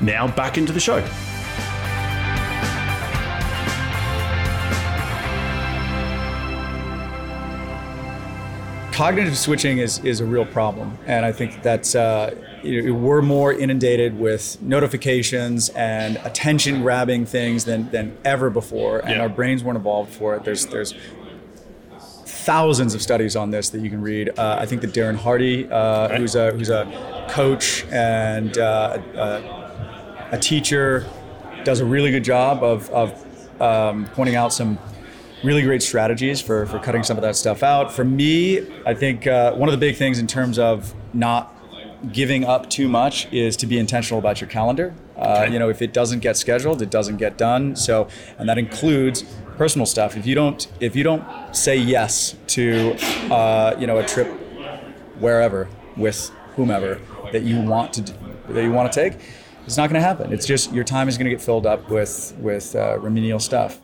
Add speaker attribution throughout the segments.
Speaker 1: Now back into the show.
Speaker 2: cognitive switching is, is a real problem. And I think that's, uh, you know, we're more inundated with notifications and attention grabbing things than, than ever before. And
Speaker 1: Yeah.
Speaker 2: our brains weren't evolved for it. There's, there's thousands of studies on this that you can read. Uh, I think that Darren Hardy, uh, who's, a, who's a coach and uh, a, a teacher, does a really good job of, of um, pointing out some really great strategies for, for cutting some of that stuff out. For me, I think uh, one of the big things in terms of not giving up too much is to be intentional about your calendar. Uh. You know, if it doesn't get scheduled, it doesn't get done. So, and that includes personal stuff. If you don't, if you don't say yes to, uh, you know, a trip wherever with whomever that you want to do, that you want to take, it's not going to happen. It's just your time is going to get filled up with with uh, remedial stuff.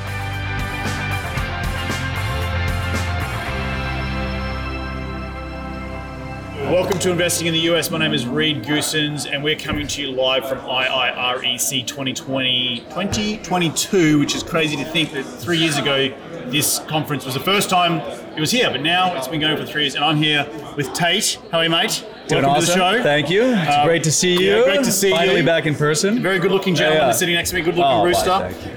Speaker 1: Welcome to Investing in the US. My name is Reed Goosens, and we're coming to you live from IIREC 2020 2022, which is crazy to think that three years ago this conference was the first time it was here, but now it's been going for three years, and I'm here with Tait. How are you, mate?
Speaker 2: Doing
Speaker 1: Welcome to the show.
Speaker 2: Thank you. It's
Speaker 1: Uh,
Speaker 2: great to see
Speaker 1: yeah,
Speaker 2: you.
Speaker 1: great to see
Speaker 2: Finally
Speaker 1: you.
Speaker 2: back in person.
Speaker 1: Very good looking gentleman
Speaker 2: Yeah, yeah.
Speaker 1: sitting next to me, good looking
Speaker 2: Oh,
Speaker 1: rooster.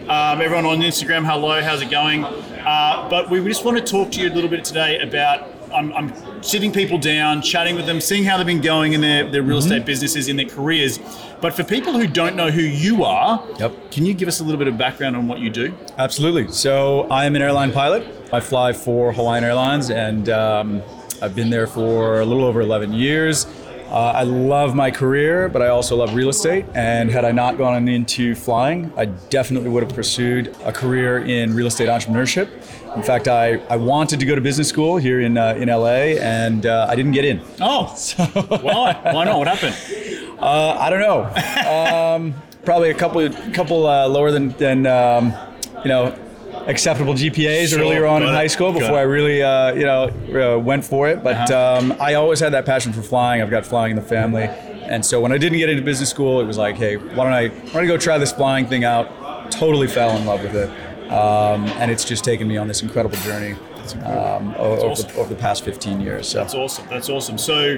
Speaker 1: Um, everyone on Instagram, hello, how's it going? Uh, but we just want to talk to you a little bit today about. I'm, I'm sitting people down, chatting with them, seeing how they've been going in their, their real
Speaker 2: Mm-hmm.
Speaker 1: estate businesses, in their careers. But for people who don't know who you are,
Speaker 2: Yep.
Speaker 1: can you give us a little bit of background on what you do?
Speaker 2: Absolutely. So I am an airline pilot. I fly for Hawaiian Airlines, and um, I've been there for a little over 11 years. Uh, I love my career, but I also love real estate. And had I not gone into flying, I definitely would have pursued a career in real estate entrepreneurship. In fact, I, I wanted to go to business school here in, uh, in LA, and uh, I didn't get in.
Speaker 1: Oh, why? Why not? What happened?
Speaker 2: Uh, I don't know. Um, probably a couple couple uh, lower than than um, you know acceptable GPAs
Speaker 1: Sure,
Speaker 2: earlier on in high school before. I really uh, you know uh, went for it. But
Speaker 1: Uh-huh.
Speaker 2: um, I always had that passion for flying. I've got flying in the family. And so when I didn't get into business school, it was like, hey, why don't I why don't I go try this flying thing out? Totally fell in love with it, um, and it's just taken me on this incredible journey um, over,
Speaker 3: awesome.
Speaker 2: the, over the past 15 years. So.
Speaker 3: That's awesome. That's awesome. So,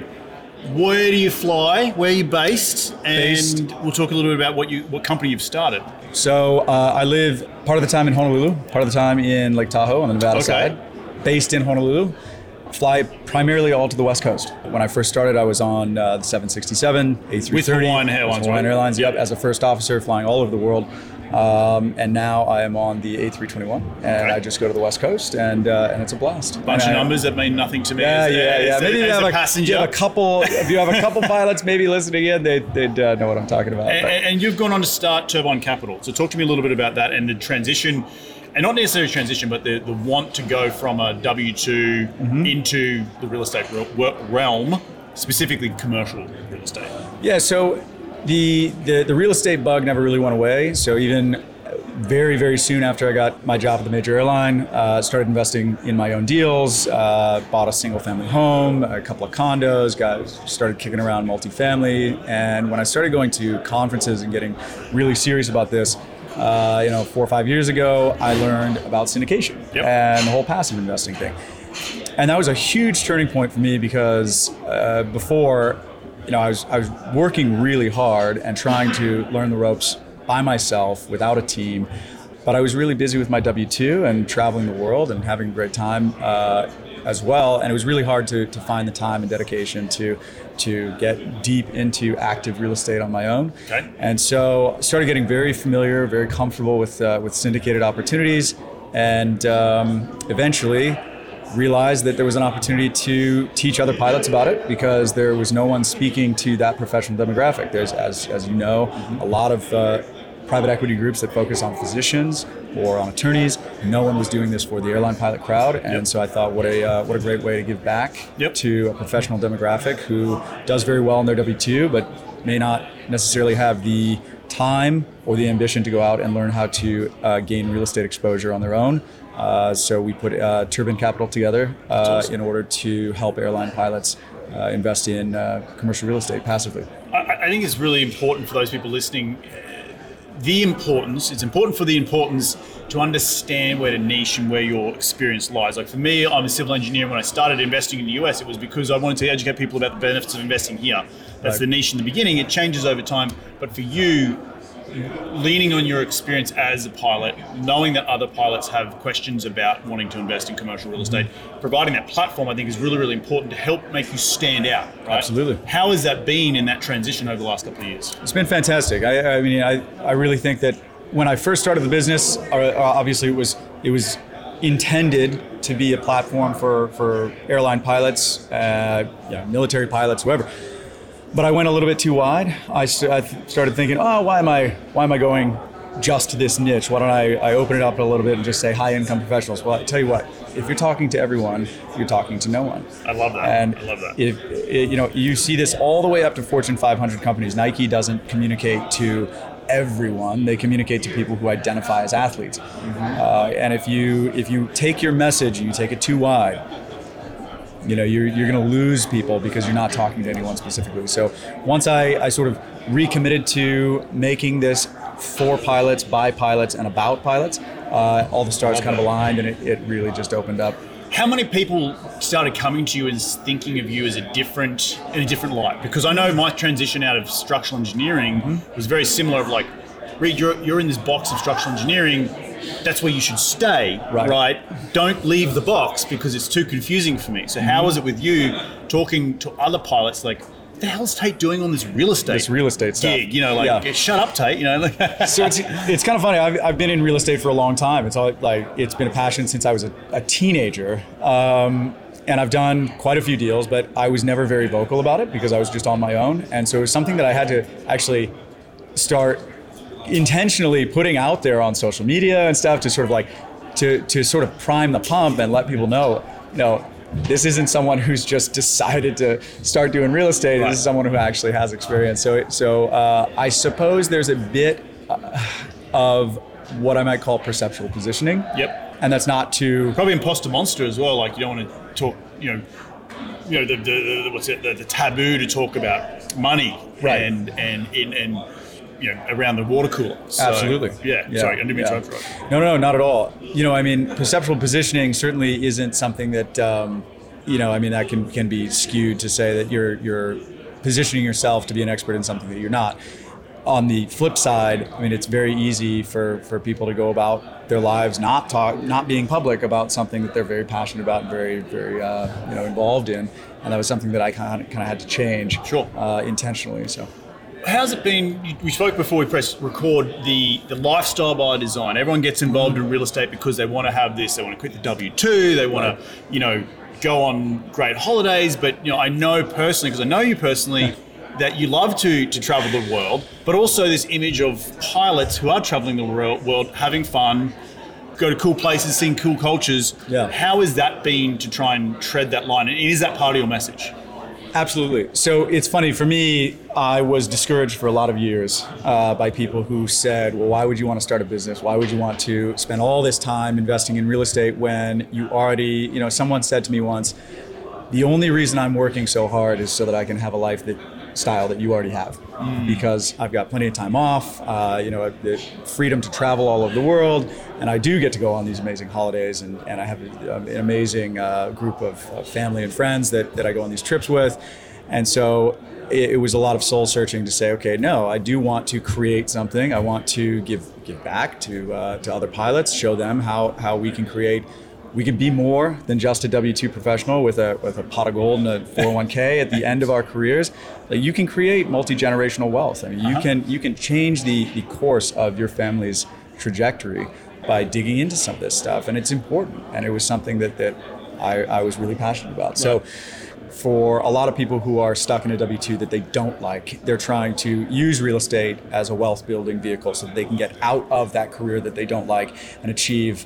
Speaker 3: where do you fly? Where are you based? And
Speaker 2: Based-
Speaker 3: we'll talk a little bit about what you what company you've started.
Speaker 2: So uh, I live part of the time in Honolulu, part of the time in Lake Tahoe on the Nevada
Speaker 3: Okay.
Speaker 2: side. Based in Honolulu, fly primarily all to the West Coast. When I first started, I was on uh, the 767, A330
Speaker 3: With Hawaiian Airlines,
Speaker 2: Hawaiian? Airlines. Yep,
Speaker 3: Yep.
Speaker 2: as a first officer, flying all over the world. Um, and now I am on the A321, and
Speaker 3: Okay.
Speaker 2: I just go to the West Coast, and uh, and it's a blast.
Speaker 3: Bunch
Speaker 2: And
Speaker 3: of
Speaker 2: I-
Speaker 3: numbers that mean nothing to me.
Speaker 2: Yeah,
Speaker 3: as,
Speaker 2: yeah,
Speaker 3: as
Speaker 2: yeah.
Speaker 3: a-
Speaker 2: Maybe you have
Speaker 3: a passenger.
Speaker 2: you have a couple. If you have a couple pilots maybe listening in, they, they'd uh, know what I'm talking about.
Speaker 3: And, and you've gone on to start Turbine Capital. So talk to me a little bit about that and the transition, and not necessarily transition, but the, the want to go from a W 2
Speaker 2: Mm-hmm.
Speaker 3: into the real estate re- re- realm, specifically commercial real estate.
Speaker 2: Yeah, so the, the the real estate bug never really went away. So even very very soon after I got my job at the major airline, uh, started investing in my own deals. Uh, bought a single family home, a couple of condos. Got started kicking around multifamily, and when I started going to conferences and getting really serious about this. Uh, you know, four or five years ago, I learned about syndication
Speaker 3: Yep.
Speaker 2: and the whole passive investing thing and that was a huge turning point for me because uh, before, you know, I was I was working really hard and trying to learn the ropes by myself without a team, but I was really busy with my W two and traveling the world and having a great time uh, as well. And it was really hard to, to find the time and dedication to to get deep into active real estate on my own.
Speaker 3: Okay.
Speaker 2: And so I started getting very familiar, very comfortable with uh, with syndicated opportunities, and um, eventually realized that there was an opportunity to teach other pilots about it because there was no one speaking to that professional demographic. There's, as, as you know, a lot of uh, private equity groups that focus on physicians or on attorneys. No one was doing this for the airline pilot crowd, and
Speaker 3: Yep.
Speaker 2: so I thought, what a uh, what a great way to give back
Speaker 3: Yep.
Speaker 2: to a professional demographic who does very well in their W two, but may not necessarily have the time or the ambition to go out and learn how to uh, gain real estate exposure on their own. Uh, so we put uh, Turbine Capital together uh, in order to help airline pilots uh, invest in uh, commercial real estate passively.
Speaker 3: I, I think it's really important for those people listening. uh, The importance, it's important for the importance to understand where the niche and where your experience lies. Like for me, I'm a civil engineer. When I started investing in the US, it was because I wanted to educate people about the benefits of investing here. That's
Speaker 2: Right.
Speaker 3: the niche in the beginning. It changes over time. But for you, leaning on your experience as a pilot, knowing that other pilots have questions about wanting to invest in commercial real estate, providing that platform, I think, is really, really important to help make you stand out. Right?
Speaker 2: Absolutely.
Speaker 3: How has that been in that transition over the last couple of years?
Speaker 2: It's been fantastic. I, I mean, I, I really think that when I first started the business, uh, obviously it was it was intended to be a platform for, for airline pilots, uh, yeah, military pilots, whoever. But I went a little bit too wide. I, st- I th- started thinking, oh, why am I why am I going just to this niche? Why don't I, I open it up a little bit and just say high income professionals? Well, I tell you what, if you're talking to everyone, you're talking to no one.
Speaker 3: I love that.
Speaker 2: And
Speaker 3: I love that.
Speaker 2: if it, you know, you see this all the way up to Fortune 500 companies. Nike doesn't communicate to everyone; they communicate to people who identify as athletes. Uh, and if you if you take your message and you take it too wide, you know you're, you're going to lose people because you're not talking to anyone specifically so once I, I sort of recommitted to making this for pilots by pilots and about pilots uh, all the stars kind of aligned and it, it really just opened up
Speaker 3: How many people started coming to you and thinking of you as a different in a different light? Because I know my transition out of structural engineering
Speaker 2: Mm-hmm.
Speaker 3: was very similar. Of like, Reed, you're you're in this box of structural engineering. That's where you should stay,
Speaker 2: Right.
Speaker 3: right? Don't leave the box because it's too confusing for me. So
Speaker 2: Mm-hmm.
Speaker 3: how was it with you talking to other pilots? Like, what the hell's Tait doing on this real estate?
Speaker 2: This real estate stuff.
Speaker 3: gig, you know, like
Speaker 2: Yeah.
Speaker 3: shut up, Tait. You know,
Speaker 2: so it's, it's kind of funny. I've, I've been in real estate for a long time. It's all like it's been a passion since I was a, a teenager, um, and I've done quite a few deals. But I was never very vocal about it because I was just on my own, and so it was something that I had to actually start intentionally putting out there on social media and stuff to sort of like to to sort of prime the pump and let people know, you know. This isn't someone who's just decided to start doing real estate.
Speaker 3: Right.
Speaker 2: This is someone who actually has experience. So, so uh, I suppose there's a bit uh, of what I might call perceptual positioning.
Speaker 3: Yep.
Speaker 2: And that's not to
Speaker 3: probably imposter monster as well. Like you don't want to talk, you know, you know the, the, the what's it, the, the taboo to talk about money
Speaker 2: Right.
Speaker 3: and and in and you know around the water cooler. So,
Speaker 2: Absolutely.
Speaker 3: Yeah,
Speaker 2: Yeah,
Speaker 3: Sorry, I didn't mean to
Speaker 2: yeah.
Speaker 3: interrupt.
Speaker 2: No, no, not at all. You know, I mean, perceptual positioning certainly isn't something that, um, you know, I mean, that can can be skewed to say that you're you're positioning yourself to be an expert in something that you're not. On the flip side, I mean, it's very easy for, for people to go about their lives not talk, not being public about something that they're very passionate about and very, very, uh, you know, involved in. And that was something that I kind of, kind of had to change,
Speaker 3: Sure.
Speaker 2: uh, intentionally. So.
Speaker 3: How's it been? We spoke before we press record. The the lifestyle by design. Everyone gets involved in real estate because they want to have this. They want to quit the W two. They want to, you know, go on great holidays. But you know, I know personally because I know you personally that you love to to travel the world. But also this image of pilots who are traveling the world, world having fun, go to cool places, seeing cool cultures.
Speaker 2: Yeah.
Speaker 3: How has that been to try and tread that line? And is that part of your message?
Speaker 2: Absolutely. So it's funny for me. I was discouraged for a lot of years uh, by people who said, "Well, why would you want to start a business? Why would you want to spend all this time investing in real estate when you already?" You know, someone said to me once, "The only reason I'm working so hard is so that I can have a life that style that you already have, because I've got plenty of time off. Uh, you know, the freedom to travel all over the world, and I do get to go on these amazing holidays, and, and I have an amazing uh, group of, of family and friends that, that I go on these trips with, and so it, it was a lot of soul searching to say, okay, no, I do want to create something. I want to give give back to uh, to other pilots, show them how how we can create. We can be more than just a W two professional with a with a pot of gold and a four hundred one k at the end of our careers. Like you can create multi generational wealth. I mean, you uh-huh. can you can change the the course of your family's trajectory by digging into some of this stuff, and it's important. And it was something that that I, I was really passionate about. So for a lot of people who are stuck in a W 2 that they don't like, they're trying to use real estate as a wealth building vehicle so that they can get out of that career that they don't like and achieve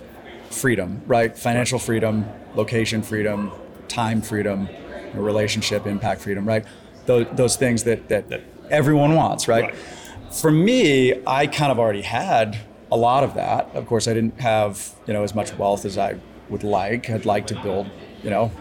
Speaker 2: freedom, right? Financial freedom, location freedom, time freedom, relationship impact freedom, right? Those, those things that, that, that everyone wants, right?
Speaker 3: Right.
Speaker 2: For me, I kind of already had a lot of that. Of course, I didn't have, you know, as much wealth as I would like. I'd like to build, you know,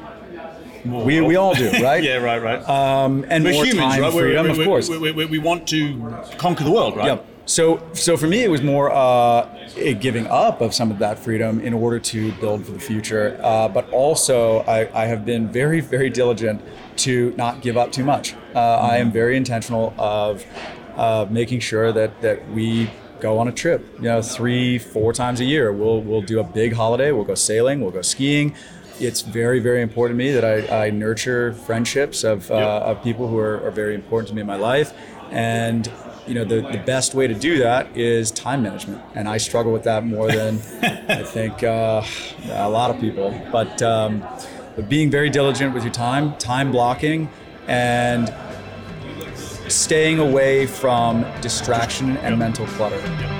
Speaker 2: we, we all do, right?
Speaker 3: yeah, right, right.
Speaker 2: Um, and
Speaker 3: We're
Speaker 2: more
Speaker 3: humans,
Speaker 2: time
Speaker 3: right? We're-
Speaker 2: freedom,
Speaker 3: we-
Speaker 2: of course.
Speaker 3: We, we want to conquer the world, right?
Speaker 2: Yep. So, so for me, it was more uh, a giving up of some of that freedom in order to build for the future. Uh, but also, I, I have been very, very diligent to not give up too much. Uh, I am very intentional of uh, making sure that that we go on a trip. You know, three, four times a year. We'll we'll do a big holiday. We'll go sailing. We'll go skiing. It's very, very important to me that I, I nurture friendships of, uh,
Speaker 3: Yep.
Speaker 2: of people who are, are very important to me in my life. And you know, the, the best way to do that is time management. And I struggle with that more than I think uh, a lot of people. But, um, but being very diligent with your time, time blocking, and staying away from distraction and mental clutter.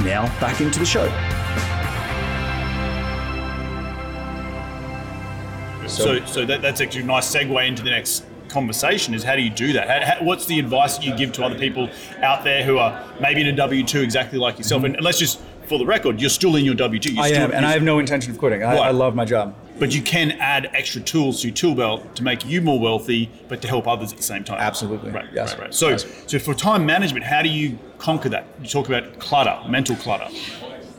Speaker 1: Now, back into the show.
Speaker 3: So, so that, that's actually a nice segue into the next conversation is how do you do that? How, how, what's the advice that you give to other people out there who are maybe in a W 2 exactly like yourself? Mm-hmm. And, and let's just, for the record, you're still in your W 2.
Speaker 2: I am, and I have no intention of quitting. I,
Speaker 3: Right.
Speaker 2: I love my job.
Speaker 3: But you can add extra tools to your tool belt to make you more wealthy, but to help others at the same time.
Speaker 2: Absolutely.
Speaker 3: Right,
Speaker 2: Yes.
Speaker 3: right, right. So,
Speaker 2: Yes.
Speaker 3: so for time management, how do you conquer that? You talk about clutter, mental clutter.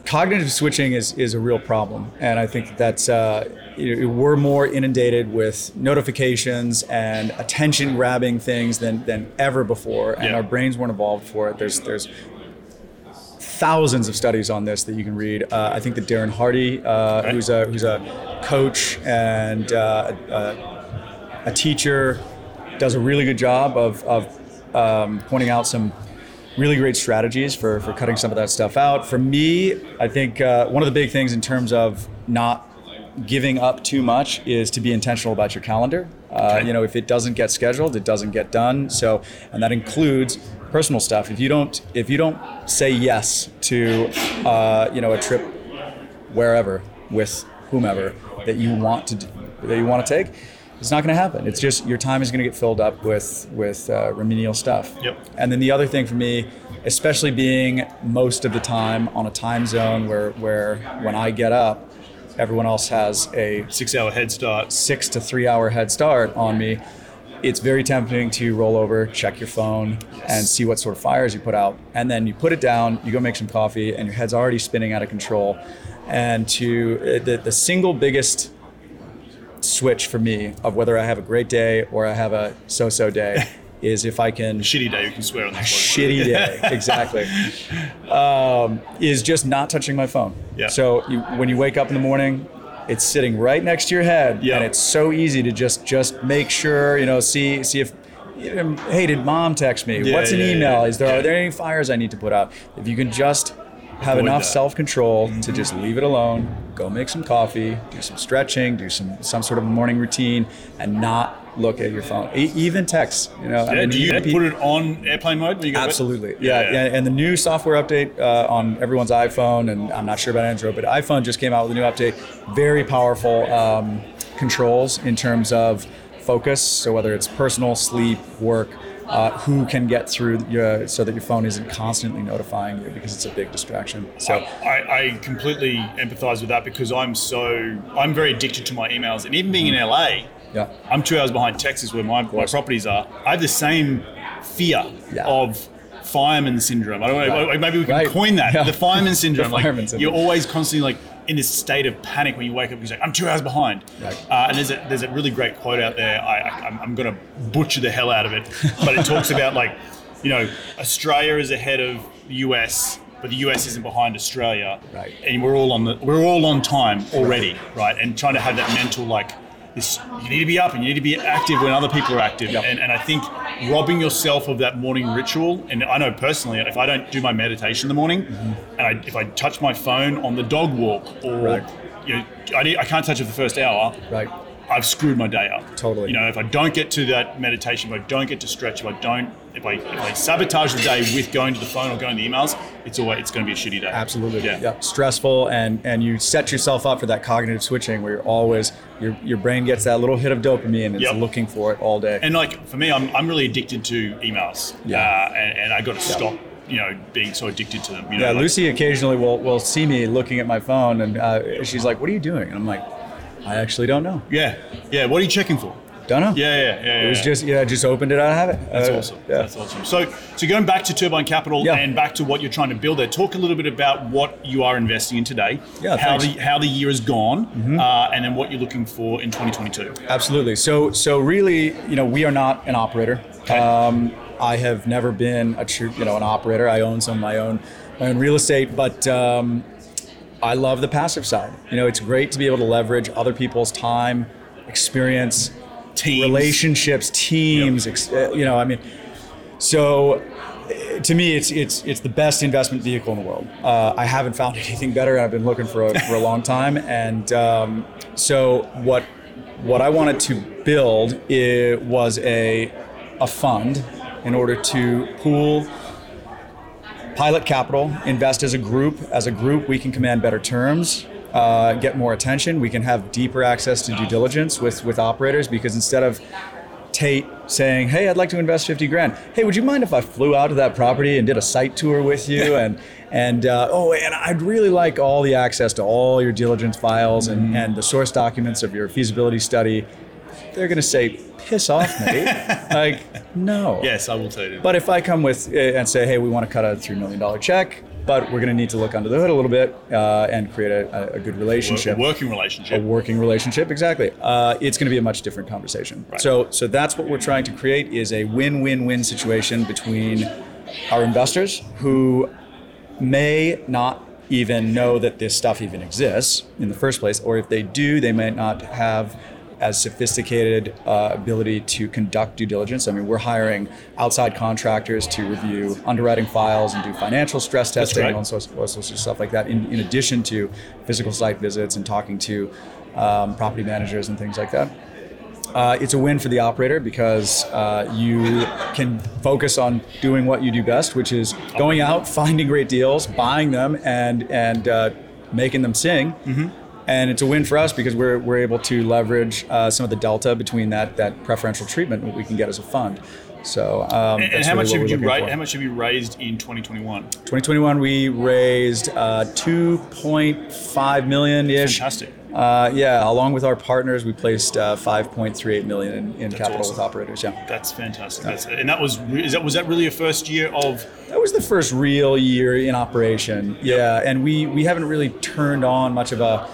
Speaker 2: cognitive switching is, is a real problem and i think that's uh, we're more inundated with notifications and attention grabbing things than, than ever before and
Speaker 3: Yeah.
Speaker 2: our brains weren't evolved for it there's there's thousands of studies on this that you can read uh, i think that darren hardy uh, who's a who's a coach and uh, a, a teacher does a really good job of, of um, pointing out some really great strategies for, for cutting some of that stuff out. For me, I think uh, one of the big things in terms of not giving up too much is to be intentional about your calendar. Uh. You know, if it doesn't get scheduled, it doesn't get done. So, and that includes personal stuff. If you don't, if you don't say yes to, uh, you know, a trip wherever with whomever that you want to, do, that you want to take, it's not going to happen. It's just your time is going to get filled up with with uh, remedial stuff.
Speaker 3: Yep.
Speaker 2: And then the other thing for me, especially being most of the time on a time zone where where when I get up, everyone else has a
Speaker 3: Six hour head start.
Speaker 2: six to three hour head start on me. It's very tempting to roll over, check your phone, and see what sort of fires you put out. And then you put it down, you go make some coffee, and your head's already spinning out of control. And to uh, the, the single biggest switch for me of whether I have a great day or I have a so so day is if I can
Speaker 3: Shitty day, you can swear on this
Speaker 2: shitty day exactly um, is just not touching my phone
Speaker 3: Yeah.
Speaker 2: so you, when you wake up in the morning it's sitting right next to your head
Speaker 3: Yeah.
Speaker 2: and it's so easy to just just make sure you know see see if hey did mom text me
Speaker 3: Yeah,
Speaker 2: what's an
Speaker 3: yeah,
Speaker 2: email
Speaker 3: yeah.
Speaker 2: is there are there any fires i need to put out if you can just have enough
Speaker 3: that.
Speaker 2: self-control to just leave it alone go make some coffee do some stretching do some some sort of morning routine and not look at your phone E- even texts you know I
Speaker 3: Yeah,
Speaker 2: mean,
Speaker 3: do you put it on airplane mode when you go to bed?
Speaker 2: Absolutely. Yeah, yeah. And the new software update uh, on everyone's iPhone, and I'm not sure about Android, but iPhone just came out with a new update. Very powerful um, controls in terms of focus. So whether it's personal, sleep, work, uh, who can get through your, so that your phone isn't constantly notifying you because it's a big distraction. So
Speaker 3: I, I completely empathize with that because I'm so I'm very addicted to my emails, and even being in LA,
Speaker 2: yeah,
Speaker 3: I'm two hours behind Texas where my, my properties are. I have the same fear
Speaker 2: Yeah.
Speaker 3: of fireman syndrome. I don't know,
Speaker 2: Right.
Speaker 3: maybe we can
Speaker 2: Right.
Speaker 3: coin that
Speaker 2: Yeah.
Speaker 3: the fireman syndrome.
Speaker 2: The
Speaker 3: like
Speaker 2: fireman syndrome.
Speaker 3: you're always constantly like in this state of panic when you wake up because like I'm two hours behind.
Speaker 2: Right.
Speaker 3: Uh, and there's a there's a really great quote out there. I, I I'm, I'm gonna butcher the hell out of it, but it talks about like you know Australia is ahead of the US. But the US isn't behind Australia,
Speaker 2: Right.
Speaker 3: and we're all on the we're all on time already, right? And trying to have that mental like you need to be up and you need to be active when other people are active.
Speaker 2: Yep.
Speaker 3: And, and I think robbing yourself of that morning ritual, and I know personally, if I don't do my meditation in the morning, and I, if I touch my phone on the dog walk, or
Speaker 2: Mm-hmm. Right.
Speaker 3: you know, I, need, I can't touch it for the first hour,
Speaker 2: right.
Speaker 3: I've screwed my day up.
Speaker 2: Totally.
Speaker 3: You know, if I don't get to that meditation, if I don't get to stretch, if I don't, if I if I sabotage the day with going to the phone or going to the emails, it's always it's going to be a shitty day.
Speaker 2: Absolutely.
Speaker 3: Yeah.
Speaker 2: Yeah. Stressful, and and you set yourself up for that cognitive switching where you're always your your brain gets that little hit of dopamine and
Speaker 3: Yep.
Speaker 2: it's looking for it all day.
Speaker 3: And like for me, I'm, I'm really addicted to emails.
Speaker 2: Yeah.
Speaker 3: Uh, and, and I got to stop, you know, being so addicted to them. You know,
Speaker 2: Yeah,
Speaker 3: like-
Speaker 2: Lucy occasionally will, will see me looking at my phone and uh, she's like, What are you doing? And I'm like, I actually don't know.
Speaker 3: Yeah. Yeah. What are you checking for?
Speaker 2: Don't know.
Speaker 3: Yeah. Yeah. Yeah.
Speaker 2: It was
Speaker 3: yeah.
Speaker 2: just, yeah, just opened it out of habit.
Speaker 3: That's
Speaker 2: Uh,
Speaker 3: awesome.
Speaker 2: Yeah.
Speaker 3: That's awesome. So, so going back to Turbine Capital
Speaker 2: Yeah.
Speaker 3: and back to what you're trying to build there, talk a little bit about what you are investing in today.
Speaker 2: Yeah,
Speaker 3: How
Speaker 2: thanks.
Speaker 3: the how the year has gone, uh, and then what you're looking for in 2022.
Speaker 2: Absolutely. So, so really, you know, we are not an operator.
Speaker 3: Okay.
Speaker 2: Um, I have never been a true, you know, an operator. I own some of my own, my own real estate, but um, I love the passive side. You know, it's great to be able to leverage other people's time, experience,
Speaker 3: Teams.
Speaker 2: relationships, teams. Ex- uh, you know, I mean, so uh, to me, it's it's it's the best investment vehicle in the world. Uh, I haven't found anything better. I've been looking for a, for a long time, and um, so what what I wanted to build it was a a fund in order to pool pilot capital, invest as a group. As a group, we can command better terms, uh, get more attention. We can have deeper access to due diligence with with operators because instead of Tait saying, "Hey, I'd like to invest fifty grand. Hey, would you mind if I flew out to that property and did a site tour with you? and and uh, oh, and I'd really like all the access to all your diligence files and, and the source documents of your feasibility study." They're going to say, "Piss off, mate!" like, no.
Speaker 3: Yes, I will tell you.
Speaker 2: But if I come with uh, and say, hey, we want to cut a $3 million check, but we're going to need to look under the hood a little bit uh, and create a, a good relationship.
Speaker 3: a working relationship, a
Speaker 2: working relationship, exactly. Uh, it's going to be a much different conversation.
Speaker 3: Right.
Speaker 2: So, so that's what we're trying to create is a win-win-win situation between our investors who may not even know that this stuff even exists in the first place, or if they do, they might not have as sophisticated uh, ability to conduct due diligence. I mean, we're hiring outside contractors to review underwriting files and do financial stress testing
Speaker 3: right.
Speaker 2: and all sorts, all sorts of stuff like that. In, in addition to physical site visits and talking to um, property managers and things like that. Uh, it's a win for the operator because uh, you can focus on doing what you do best, which is going out, finding great deals, buying them, and and uh, making them sing. And it's a win for us because we're, we're able to leverage uh, some of the delta between that that preferential treatment what we can get as a fund. So um,
Speaker 3: And,
Speaker 2: that's
Speaker 3: how
Speaker 2: really
Speaker 3: much have you
Speaker 2: looking
Speaker 3: ra-
Speaker 2: for.
Speaker 3: How much have you raised in 2021?
Speaker 2: 2021, we raised uh, 2.5 million ish.
Speaker 3: Fantastic.
Speaker 2: Uh, yeah, along with our partners, we placed uh, 5.38 million in, in capital
Speaker 3: awesome.
Speaker 2: with operators. Yeah,
Speaker 3: That's fantastic. That's, and that was is that was that really a first year of
Speaker 2: that was the first real year in operation. Yeah, and we we haven't really turned on much of a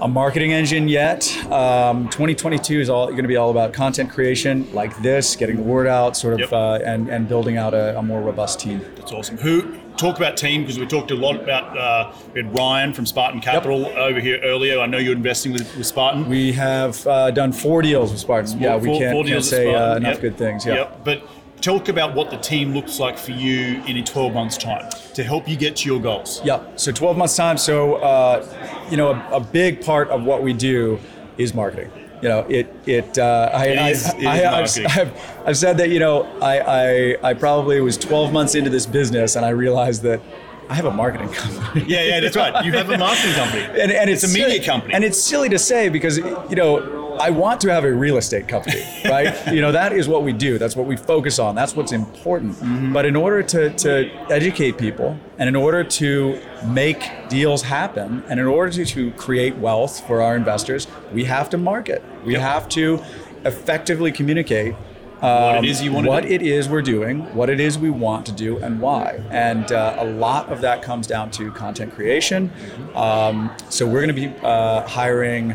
Speaker 2: a marketing engine yet. Um, 2022 is all going to be all about content creation, like this, getting the word out, sort of,
Speaker 3: Yep.
Speaker 2: uh, and and building out a, a more robust team.
Speaker 3: That's awesome. Who talk about team because we talked a lot about uh, we had Ryan from Spartan Capital over here earlier. I know you're investing with, with Spartan.
Speaker 2: We have uh, done four deals with Spartan. Yeah, we
Speaker 3: Four-
Speaker 2: can't,
Speaker 3: four
Speaker 2: can't say uh, enough
Speaker 3: Yep.
Speaker 2: good things. Yeah.
Speaker 3: Yep. But talk about what the team looks like for you in a 12 months' time to help you get to your goals.
Speaker 2: Yeah. So 12 months time. So uh, you know, a, a big part of what we do is marketing. You know, it it. Uh, I,
Speaker 3: It
Speaker 2: I,
Speaker 3: is- it is
Speaker 2: I, have. I've, I've said that you know I, I I probably was 12 months into this business and I realized that I have a marketing company.
Speaker 3: Yeah, yeah, that's right. You have a marketing company.
Speaker 2: and, and it's,
Speaker 3: It's a media
Speaker 2: silly-
Speaker 3: company.
Speaker 2: And it's silly to say because you know I want to have a real estate company, right? you know that is what we do. That's what we focus on. That's what's important.
Speaker 3: Mm-hmm.
Speaker 2: But in order to, to educate people, and in order to make deals happen, and in order to, to create wealth for our investors, we have to market. We
Speaker 3: Yep.
Speaker 2: have to effectively communicate
Speaker 3: what it is you want to
Speaker 2: what it is we're doing, what it is we want to do, and why. And uh, a lot of that comes down to content creation. Um, so we're going to be uh, hiring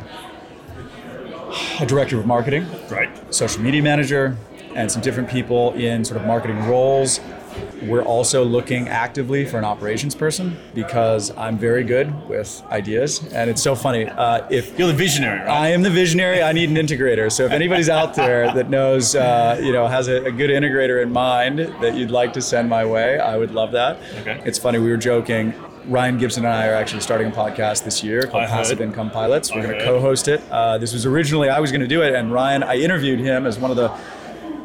Speaker 2: a director of marketing,
Speaker 3: right,
Speaker 2: social media manager, and some different people in sort of marketing roles. We're also looking actively for an operations person because I'm very good with ideas, and it's so funny. Uh, if
Speaker 3: You're the visionary, right?
Speaker 2: I am the visionary. I need an integrator. So if anybody's out there that knows, uh, you know, has a, a good integrator in mind that you'd like to send my way, I would love that.
Speaker 3: Okay.
Speaker 2: It's funny. We were joking. Ryan Gibson and I are actually starting a podcast this year called. Passive Income Pilots. We're going to co-host it. Uh, this was originally I was going to do it, and Ryan, I interviewed him as one of the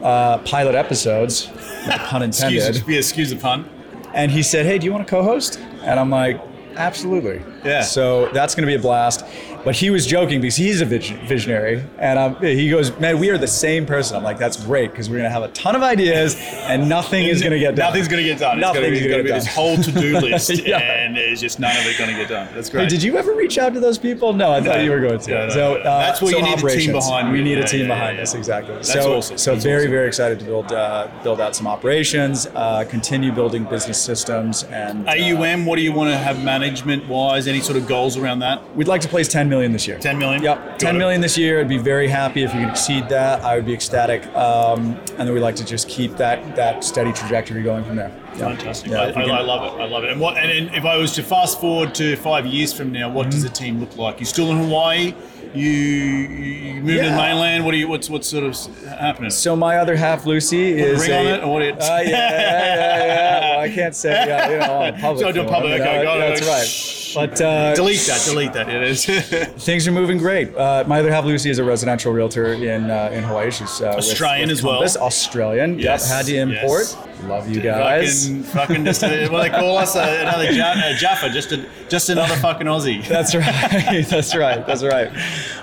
Speaker 2: uh, pilot episodes. Pun intended.
Speaker 3: excuse, yeah, excuse the pun.
Speaker 2: And he said, "Hey, do you want to co-host?" And I'm like, "Absolutely."
Speaker 3: Yeah.
Speaker 2: So that's going to be a blast. But he was joking because he's a vision- visionary, and um, he goes, "Man, we are the same person." I'm like, "That's great because we're going to have a ton of ideas, and nothing is going to get done.
Speaker 3: Nothing's going to get done.
Speaker 2: Nothing's going to
Speaker 3: to
Speaker 2: get
Speaker 3: be
Speaker 2: done."
Speaker 3: this whole to-do list,
Speaker 2: Yeah.
Speaker 3: and there's just none of it going to get done. That's great.
Speaker 2: Hey, did you ever reach out to those people? No, I thought
Speaker 3: No.
Speaker 2: you were going to.
Speaker 3: No, no,
Speaker 2: so uh,
Speaker 3: That's what
Speaker 2: so
Speaker 3: you need a team behind
Speaker 2: We need a team
Speaker 3: yeah,
Speaker 2: behind
Speaker 3: yeah.
Speaker 2: us, exactly.
Speaker 3: That's
Speaker 2: so,
Speaker 3: awesome.
Speaker 2: So
Speaker 3: That's
Speaker 2: very,
Speaker 3: awesome.
Speaker 2: very excited to build uh, build out some operations, uh, continue building business systems, and
Speaker 3: AUM, what do you want to have management wise? Any sort of goals around that?
Speaker 2: We'd like to place 10 million this year.
Speaker 3: 10 million?
Speaker 2: Yep,
Speaker 3: Got
Speaker 2: 10
Speaker 3: it.
Speaker 2: million this year. I'd be very happy if you could exceed that. I would be ecstatic. Um, and then we'd like to just keep that that steady trajectory going from there. Yeah.
Speaker 3: Fantastic.
Speaker 2: Yeah,
Speaker 3: I, I, I love it. I love it. And what? And, if I was to fast forward to five years from now, what
Speaker 2: Mm-hmm.
Speaker 3: does the team look like? You're still in Hawaii? You you moving to the
Speaker 2: Yeah.
Speaker 3: mainland? What do you? What's what's sort of happening?
Speaker 2: So my other half, Lucy, is
Speaker 3: ring
Speaker 2: a,
Speaker 3: on it, or what it-
Speaker 2: Uh, yeah, yeah, yeah, yeah. Well, I can't say yeah, you know, a public.
Speaker 3: So do public, okay, got it.
Speaker 2: That's right. But uh,
Speaker 3: delete that. Delete that. It is.
Speaker 2: things are moving great. Uh, my other half, Lucy, is a residential realtor in uh, in Hawaii. She's uh, with-
Speaker 3: Australian
Speaker 2: with
Speaker 3: as well.
Speaker 2: Columbus, Australian.
Speaker 3: Yes,
Speaker 2: Yep, had to import.
Speaker 3: yes.
Speaker 2: Love you guys.
Speaker 3: Fucking, fucking just a, what they call us? Uh, another ja- uh, Jaffa, just a, just another fucking Aussie.
Speaker 2: That's right. That's right. That's right.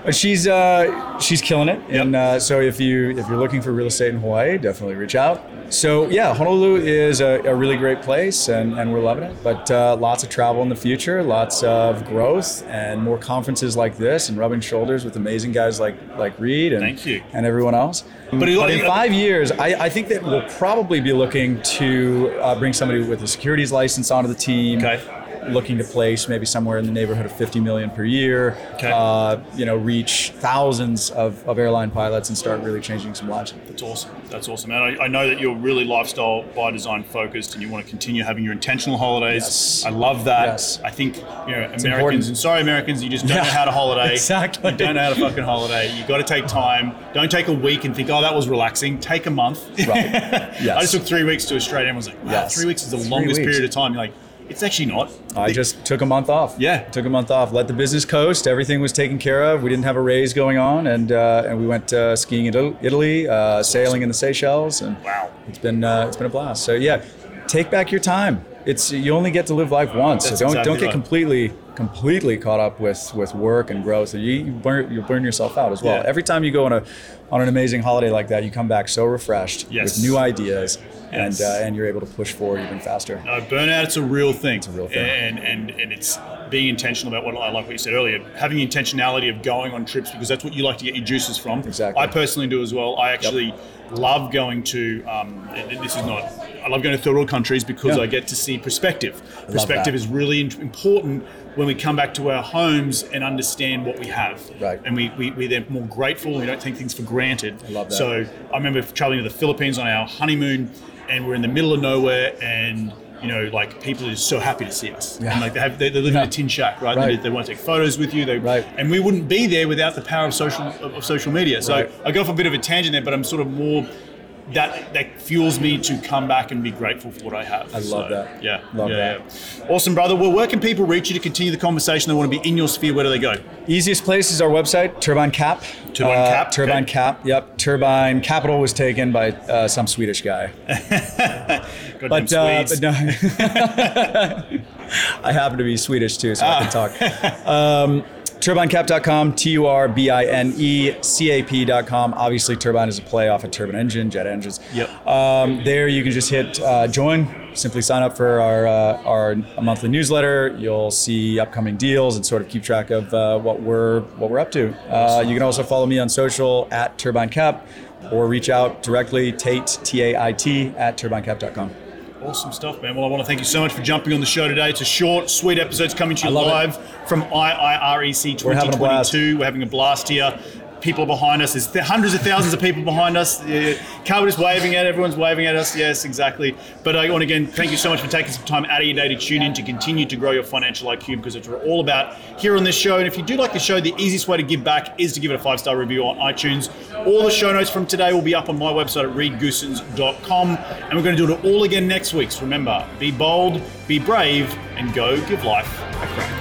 Speaker 2: But she's uh, she's killing it. And uh, so if you if you're looking for real estate in Hawaii, definitely reach out. So yeah, Honolulu is a, a really great place, and, and we're loving it. But uh, lots of travel in the future, lots of growth, and more conferences like this, and rubbing shoulders with amazing guys like like Reed and
Speaker 3: Thank you.
Speaker 2: and everyone else.
Speaker 3: But
Speaker 2: But, in five years, I, I think that we'll probably be looking to uh, bring somebody with a securities license onto the team
Speaker 3: Okay.
Speaker 2: Looking to place maybe somewhere in the neighborhood of 50 million per year.
Speaker 3: Okay.
Speaker 2: Uh, you know, reach thousands of, of airline pilots and start really changing some lives.
Speaker 3: That's awesome. That's awesome. And I, I know that you're really lifestyle by design focused and you want to continue having your intentional holidays.
Speaker 2: Yes.
Speaker 3: I love that.
Speaker 2: Yes.
Speaker 3: I think you know Americans
Speaker 2: important.
Speaker 3: and sorry Americans, you just don't
Speaker 2: Yeah.
Speaker 3: know how to holiday.
Speaker 2: Exactly.
Speaker 3: You don't know how to fucking holiday. You got to take time. Don't take a week and think, oh, that was relaxing. Take a month.
Speaker 2: Right.
Speaker 3: I just took three weeks to Australia and was like, wow,
Speaker 2: Yes.
Speaker 3: three weeks is the
Speaker 2: Three
Speaker 3: longest
Speaker 2: weeks.
Speaker 3: period of time. You're like, it's actually not.
Speaker 2: I just took a month off.
Speaker 3: Yeah.
Speaker 2: took a month off. Let the business coast. Everything was taken care of. We didn't have a raise going on, and uh, and we went uh, skiing in Italy, uh, sailing in the Seychelles, and
Speaker 3: Wow.
Speaker 2: it's been uh, it's been a blast. So yeah, take back your time. It's you only get to live life once.
Speaker 3: That's
Speaker 2: so don't
Speaker 3: exactly
Speaker 2: don't get
Speaker 3: right.
Speaker 2: completely completely caught up with with work and growth. You you burn you burn yourself out as well.
Speaker 3: Yeah.
Speaker 2: Every time you go on a on an amazing holiday like that, you come back so refreshed
Speaker 3: Yes.
Speaker 2: with new ideas,
Speaker 3: Yes.
Speaker 2: and uh, and you're able to push forward even faster.
Speaker 3: No, burnout, it's a real thing. It's
Speaker 2: a real thing.
Speaker 3: And, and, and it's being intentional about what I like what you said earlier, having intentionality of going on trips because that's what you like to get your juices from.
Speaker 2: Exactly.
Speaker 3: I personally do as well. I actually love going to, um, this is not, I love going to third world countries because
Speaker 2: Yeah.
Speaker 3: I get to see perspective. Perspective is really important when we come back to our homes and understand what we have.
Speaker 2: Right.
Speaker 3: And we, we, we're then more grateful and we don't take things for granted.
Speaker 2: I love that.
Speaker 3: So I remember traveling to the Philippines on our honeymoon, and we're in the middle of nowhere, and you know, like people are just so happy to see us,
Speaker 2: Yeah.
Speaker 3: and like they have they, they live in a tin shack, right?
Speaker 2: Right.
Speaker 3: They, they want to take photos with you, they,
Speaker 2: Right.
Speaker 3: and we wouldn't be there without the power of social of, of social media. So
Speaker 2: Right.
Speaker 3: I go off a bit of a tangent there, but I'm sort of more. That, that fuels me to come back and be grateful for what I have.
Speaker 2: I love that.
Speaker 3: Yeah,
Speaker 2: Love
Speaker 3: yeah,
Speaker 2: that.
Speaker 3: yeah. Awesome, brother. Well, where can people reach you to continue the conversation? They want to be in your sphere. Where do they go?
Speaker 2: Easiest place is our website, Turbine Cap.
Speaker 3: Turbine
Speaker 2: Uh,
Speaker 3: Cap,
Speaker 2: Turbine
Speaker 3: okay.
Speaker 2: Cap. Yep. Turbine Capital was taken by uh, some Swedish guy. But, uh, but no. I happen to be Swedish too, so I can talk. Um, turbinecap.com, T U R B I N E C A P.com. Obviously, turbine is a play off a turbine engine, jet engines.
Speaker 3: Yep.
Speaker 2: Um, there, you can just hit uh, join. Simply sign up for our uh, our monthly newsletter. You'll see upcoming deals and sort of keep track of uh, what we're what we're up to. Uh, you can also follow me on social at TurbineCap or reach out directly Tait T A I T at turbinecap.com.
Speaker 3: Awesome stuff, man. Well, I want to thank you so much for jumping on the show today. It's a short, sweet episode it's coming to you
Speaker 2: I love it.
Speaker 3: live from IIREC
Speaker 2: We're having a blast.
Speaker 3: 2022. We're having a blast here. People behind us. There's hundreds of thousands of people behind us. Yeah, Carl is waving at everyone's waving at us. Yes, exactly. But I want to again thank you so much for taking some time out of your day to tune in to continue to grow your financial IQ because it's all about here on this show. And if you do like the show, the easiest way to give back is to give it a five star review on iTunes. All the show notes from today will be up on my website at reedgoosens.com. And we're going to do it all again next week. So remember, be bold, be brave, and go give life a crack.